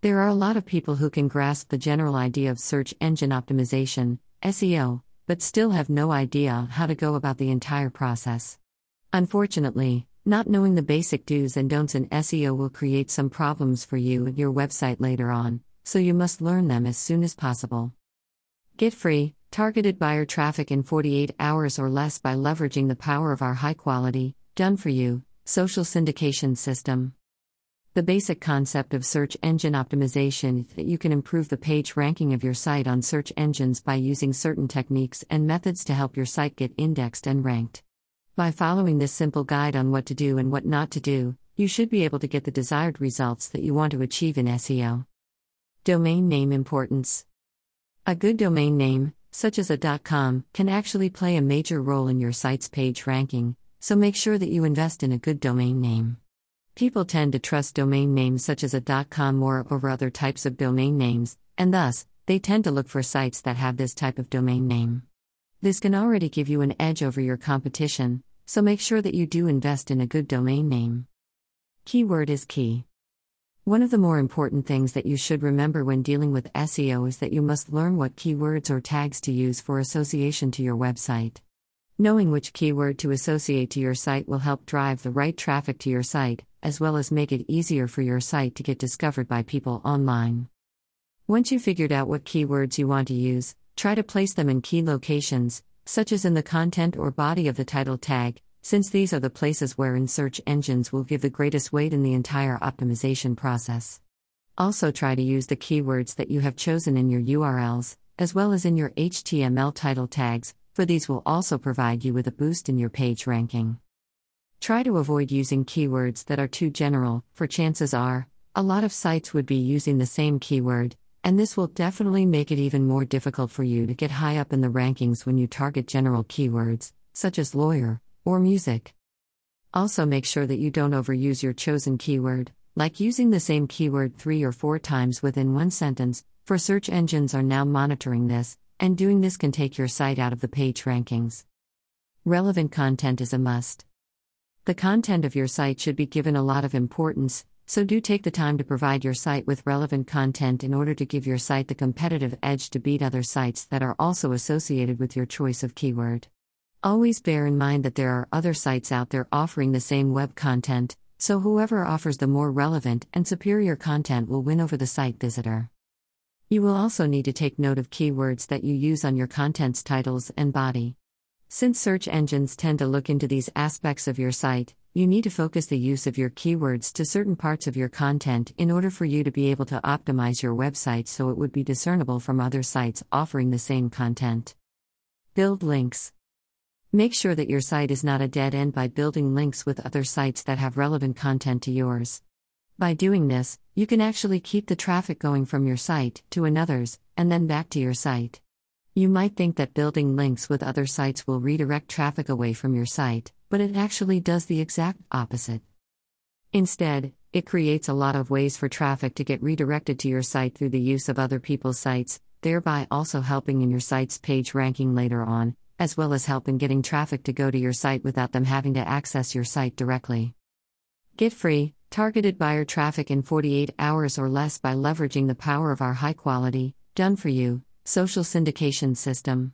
There are a lot of people who can grasp the general idea of search engine optimization, SEO, but still have no idea how to go about the entire process. Unfortunately, not knowing the basic do's and don'ts in SEO will create some problems for you and your website later on, so you must learn them as soon as possible. Get free, targeted buyer traffic in 48 hours or less by leveraging the power of our high quality, done for you, social syndication system. The basic concept of search engine optimization is that you can improve the page ranking of your site on search engines by using certain techniques and methods to help your site get indexed and ranked. By following this simple guide on what to do and what not to do, you should be able to get the desired results that you want to achieve in SEO. Domain name importance. A good domain name, such as a .com, can actually play a major role in your site's page ranking, so make sure that you invest in a good domain name. People tend to trust domain names such as a .com more over other types of domain names, and thus, they tend to look for sites that have this type of domain name. This can already give you an edge over your competition, so make sure that you do invest in a good domain name. Keyword is key. One of the more important things that you should remember when dealing with SEO is that you must learn what keywords or tags to use for association to your website. Knowing which keyword to associate to your site will help drive the right traffic to your site, as well as make it easier for your site to get discovered by people online. Once you've figured out what keywords you want to use, try to place them in key locations, such as in the content or body of the title tag, since these are the places wherein search engines will give the greatest weight in the entire optimization process. Also, try to use the keywords that you have chosen in your URLs, as well as in your HTML title tags, for these will also provide you with a boost in your page ranking. Try to avoid using keywords that are too general, for chances are, a lot of sites would be using the same keyword, and this will definitely make it even more difficult for you to get high up in the rankings when you target general keywords, such as lawyer or music. Also, make sure that you don't overuse your chosen keyword, like using the same keyword three or four times within one sentence, for search engines are now monitoring this, and doing this can take your site out of the page rankings. Relevant content is a must. The content of your site should be given a lot of importance, so do take the time to provide your site with relevant content in order to give your site the competitive edge to beat other sites that are also associated with your choice of keyword. Always bear in mind that there are other sites out there offering the same web content, so whoever offers the more relevant and superior content will win over the site visitor. You will also need to take note of keywords that you use on your content's titles and body. Since search engines tend to look into these aspects of your site, you need to focus the use of your keywords to certain parts of your content in order for you to be able to optimize your website so it would be discernible from other sites offering the same content. Build links. Make sure that your site is not a dead end by building links with other sites that have relevant content to yours. By doing this, you can actually keep the traffic going from your site to another's, and then back to your site. You might think that building links with other sites will redirect traffic away from your site, but it actually does the exact opposite. Instead, it creates a lot of ways for traffic to get redirected to your site through the use of other people's sites, thereby also helping in your site's page ranking later on, as well as helping getting traffic to go to your site without them having to access your site directly. Get free, targeted buyer traffic in 48 hours or less by leveraging the power of our high quality, done for you, social syndication system.